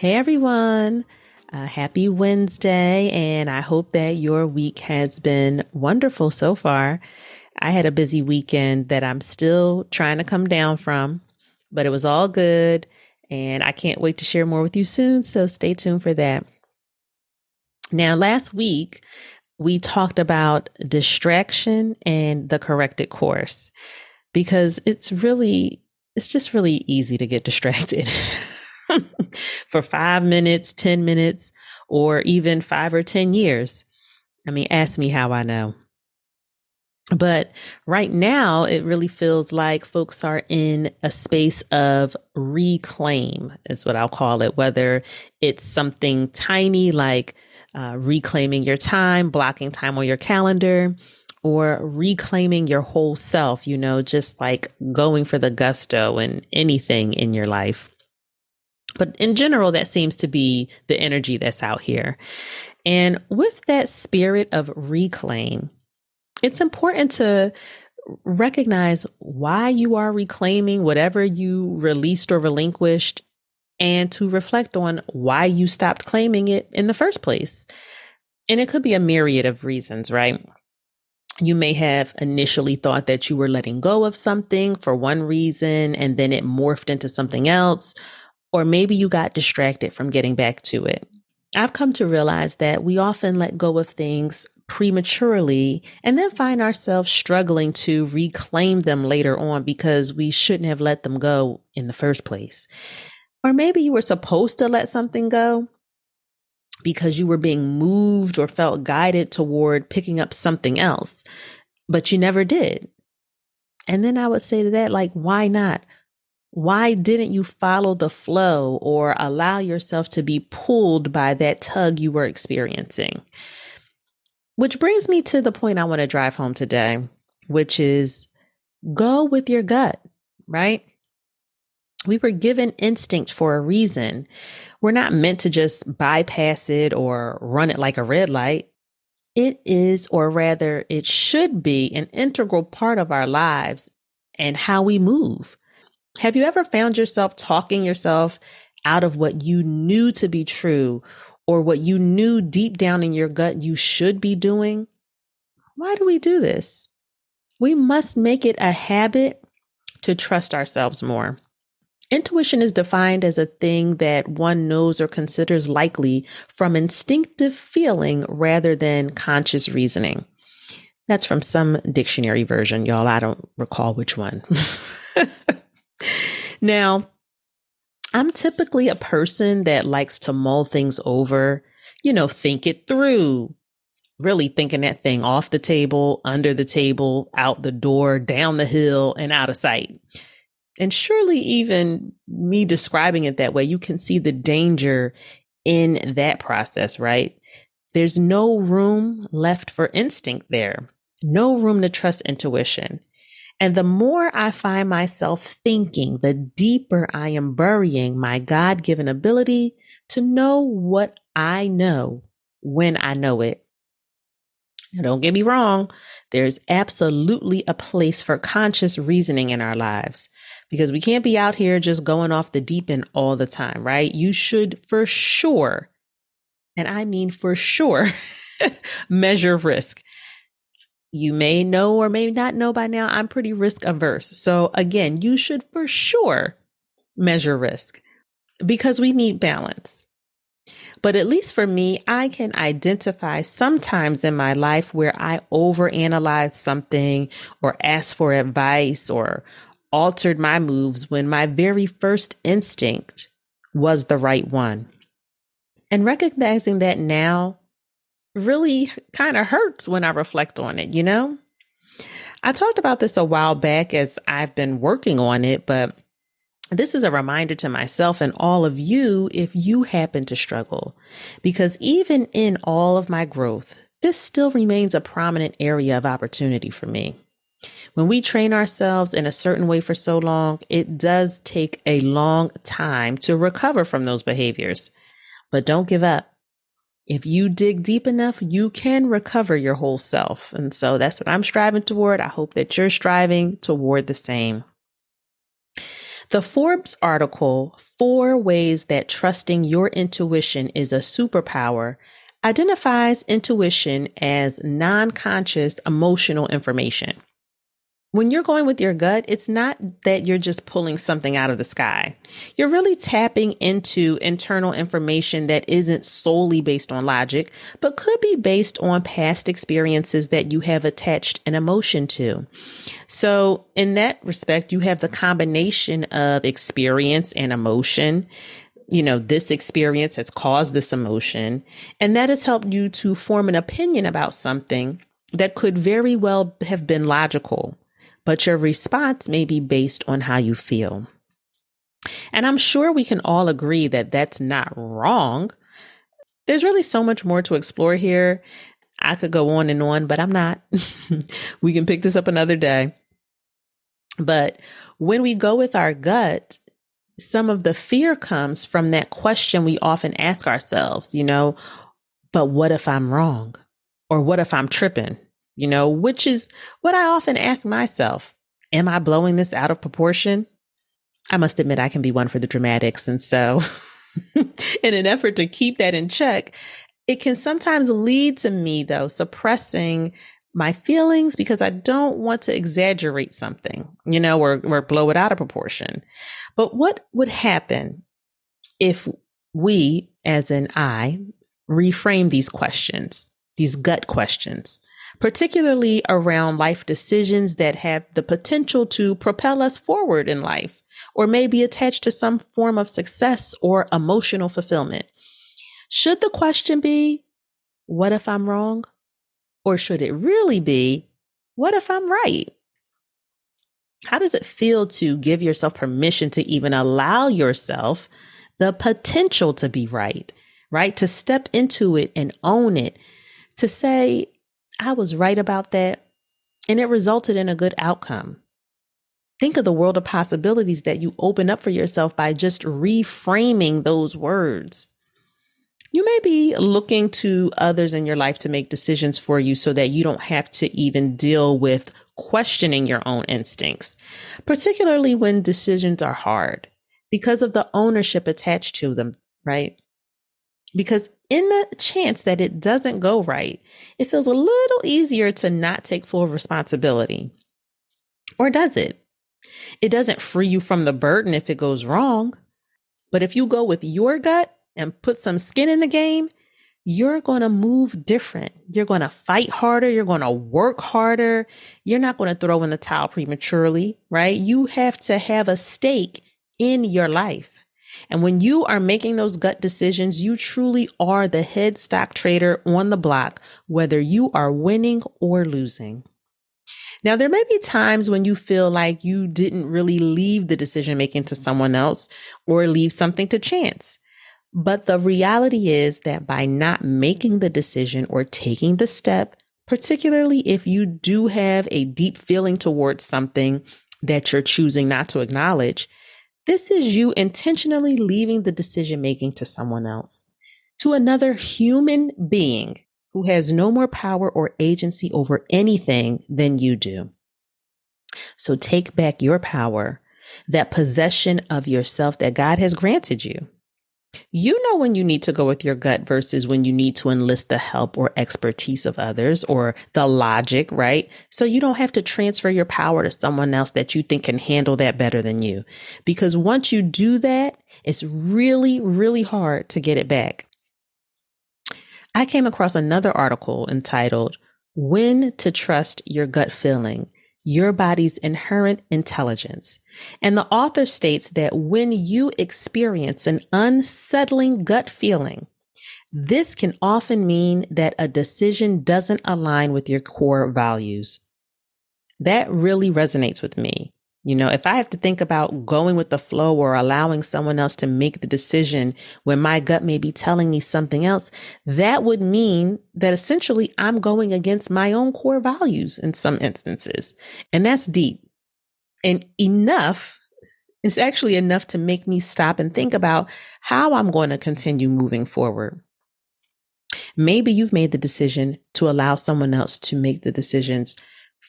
Hey everyone, uh, happy Wednesday, and I hope that your week has been wonderful so far. I had a busy weekend that I'm still trying to come down from, but it was all good, and I can't wait to share more with you soon, so stay tuned for that. Now, last week, we talked about distraction and the corrected course because it's really, it's just really easy to get distracted. for five minutes, 10 minutes, or even five or 10 years. I mean, ask me how I know. But right now, it really feels like folks are in a space of reclaim, is what I'll call it, whether it's something tiny like uh, reclaiming your time, blocking time on your calendar, or reclaiming your whole self, you know, just like going for the gusto and anything in your life. But in general, that seems to be the energy that's out here. And with that spirit of reclaim, it's important to recognize why you are reclaiming whatever you released or relinquished and to reflect on why you stopped claiming it in the first place. And it could be a myriad of reasons, right? You may have initially thought that you were letting go of something for one reason and then it morphed into something else or maybe you got distracted from getting back to it. I've come to realize that we often let go of things prematurely and then find ourselves struggling to reclaim them later on because we shouldn't have let them go in the first place. Or maybe you were supposed to let something go because you were being moved or felt guided toward picking up something else, but you never did. And then I would say to that, like, why not? Why didn't you follow the flow or allow yourself to be pulled by that tug you were experiencing? Which brings me to the point I want to drive home today, which is go with your gut, right? We were given instinct for a reason. We're not meant to just bypass it or run it like a red light. It is, or rather, it should be an integral part of our lives and how we move. Have you ever found yourself talking yourself out of what you knew to be true or what you knew deep down in your gut you should be doing? Why do we do this? We must make it a habit to trust ourselves more. Intuition is defined as a thing that one knows or considers likely from instinctive feeling rather than conscious reasoning. That's from some dictionary version, y'all. I don't recall which one. Now, I'm typically a person that likes to mull things over, you know, think it through, really thinking that thing off the table, under the table, out the door, down the hill, and out of sight. And surely, even me describing it that way, you can see the danger in that process, right? There's no room left for instinct there, no room to trust intuition. And the more I find myself thinking, the deeper I am burying my God given ability to know what I know when I know it. Now, don't get me wrong, there's absolutely a place for conscious reasoning in our lives because we can't be out here just going off the deep end all the time, right? You should for sure, and I mean for sure, measure risk you may know or may not know by now, I'm pretty risk averse. So, again, you should for sure measure risk because we need balance. But at least for me, I can identify sometimes in my life where I overanalyzed something or asked for advice or altered my moves when my very first instinct was the right one. And recognizing that now really kind of hurts when I reflect on it, you know? I talked about this a while back as I've been working on it, but This is a reminder to myself and all of you if you happen to struggle, because even in all of my growth, this still remains a prominent area of opportunity for me. When we train ourselves in a certain way for so long, it does take a long time to recover from those behaviors. But don't give up. If you dig deep enough, you can recover your whole self. And so that's what I'm striving toward. I hope that you're striving toward the same. The Forbes article, Four Ways That Trusting Your Intuition is a Superpower, identifies intuition as non conscious emotional information. When you're going with your gut, it's not that you're just pulling something out of the sky. You're really tapping into internal information that isn't solely based on logic, but could be based on past experiences that you have attached an emotion to. So, in that respect, you have the combination of experience and emotion you know, this experience has caused this emotion, and that has helped you to form an opinion about something that could very well have been logical but your response may be based on how you feel. And I'm sure we can all agree that that's not wrong. There's really so much more to explore here. I could go on and on, but I'm not. we can pick this up another day. But when we go with our gut, some of the fear comes from that question we often ask ourselves, you know, but what if I'm wrong? Or what if I'm tripping? You know, which is what I often ask myself. Am I blowing this out of proportion? I must admit, I can be one for the dramatics. And so, in an effort to keep that in check, it can sometimes lead to me, though, suppressing my feelings because I don't want to exaggerate something, you know, or, or blow it out of proportion. But what would happen if we, as an I, reframe these questions, these gut questions? Particularly around life decisions that have the potential to propel us forward in life or may be attached to some form of success or emotional fulfillment. Should the question be, what if I'm wrong? Or should it really be, what if I'm right? How does it feel to give yourself permission to even allow yourself the potential to be right, right? To step into it and own it, to say, I was right about that, and it resulted in a good outcome. Think of the world of possibilities that you open up for yourself by just reframing those words. You may be looking to others in your life to make decisions for you so that you don't have to even deal with questioning your own instincts, particularly when decisions are hard because of the ownership attached to them, right? Because in the chance that it doesn't go right, it feels a little easier to not take full responsibility. Or does it? It doesn't free you from the burden if it goes wrong. But if you go with your gut and put some skin in the game, you're going to move different. You're going to fight harder. You're going to work harder. You're not going to throw in the towel prematurely, right? You have to have a stake in your life. And when you are making those gut decisions, you truly are the head stock trader on the block, whether you are winning or losing. Now, there may be times when you feel like you didn't really leave the decision making to someone else or leave something to chance. But the reality is that by not making the decision or taking the step, particularly if you do have a deep feeling towards something that you're choosing not to acknowledge, this is you intentionally leaving the decision making to someone else, to another human being who has no more power or agency over anything than you do. So take back your power, that possession of yourself that God has granted you. You know when you need to go with your gut versus when you need to enlist the help or expertise of others or the logic, right? So you don't have to transfer your power to someone else that you think can handle that better than you. Because once you do that, it's really, really hard to get it back. I came across another article entitled, When to Trust Your Gut Feeling your body's inherent intelligence. And the author states that when you experience an unsettling gut feeling, this can often mean that a decision doesn't align with your core values. That really resonates with me You know, if I have to think about going with the flow or allowing someone else to make the decision when my gut may be telling me something else, that would mean that essentially I'm going against my own core values in some instances. And that's deep and enough. It's actually enough to make me stop and think about how I'm going to continue moving forward. Maybe you've made the decision to allow someone else to make the decisions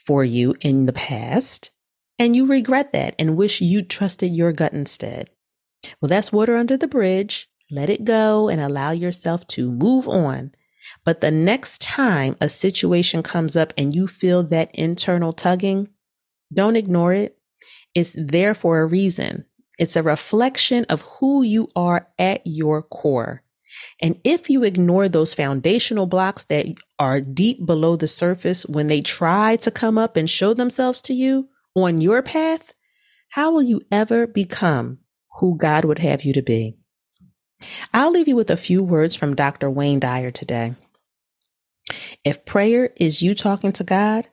for you in the past and you regret that and wish you trusted your gut instead. Well, that's water under the bridge. Let it go and allow yourself to move on. But the next time a situation comes up and you feel that internal tugging, don't ignore it. It's there for a reason. It's a reflection of who you are at your core. And if you ignore those foundational blocks that are deep below the surface when they try to come up and show themselves to you on your path, how will you ever become who God would have you to be? I'll leave you with a few words from Dr. Wayne Dyer today. If prayer is you talking to God,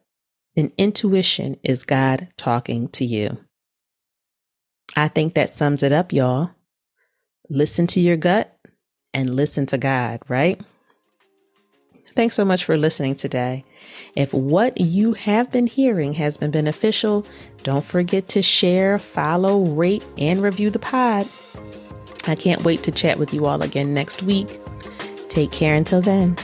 then intuition is God talking to you. I think that sums it up, y'all. Listen to your gut and listen to God, right? Thanks so much for listening today. If what you have been hearing has been beneficial, don't forget to share, follow, rate, and review the pod. I can't wait to chat with you all again next week. Take care until then.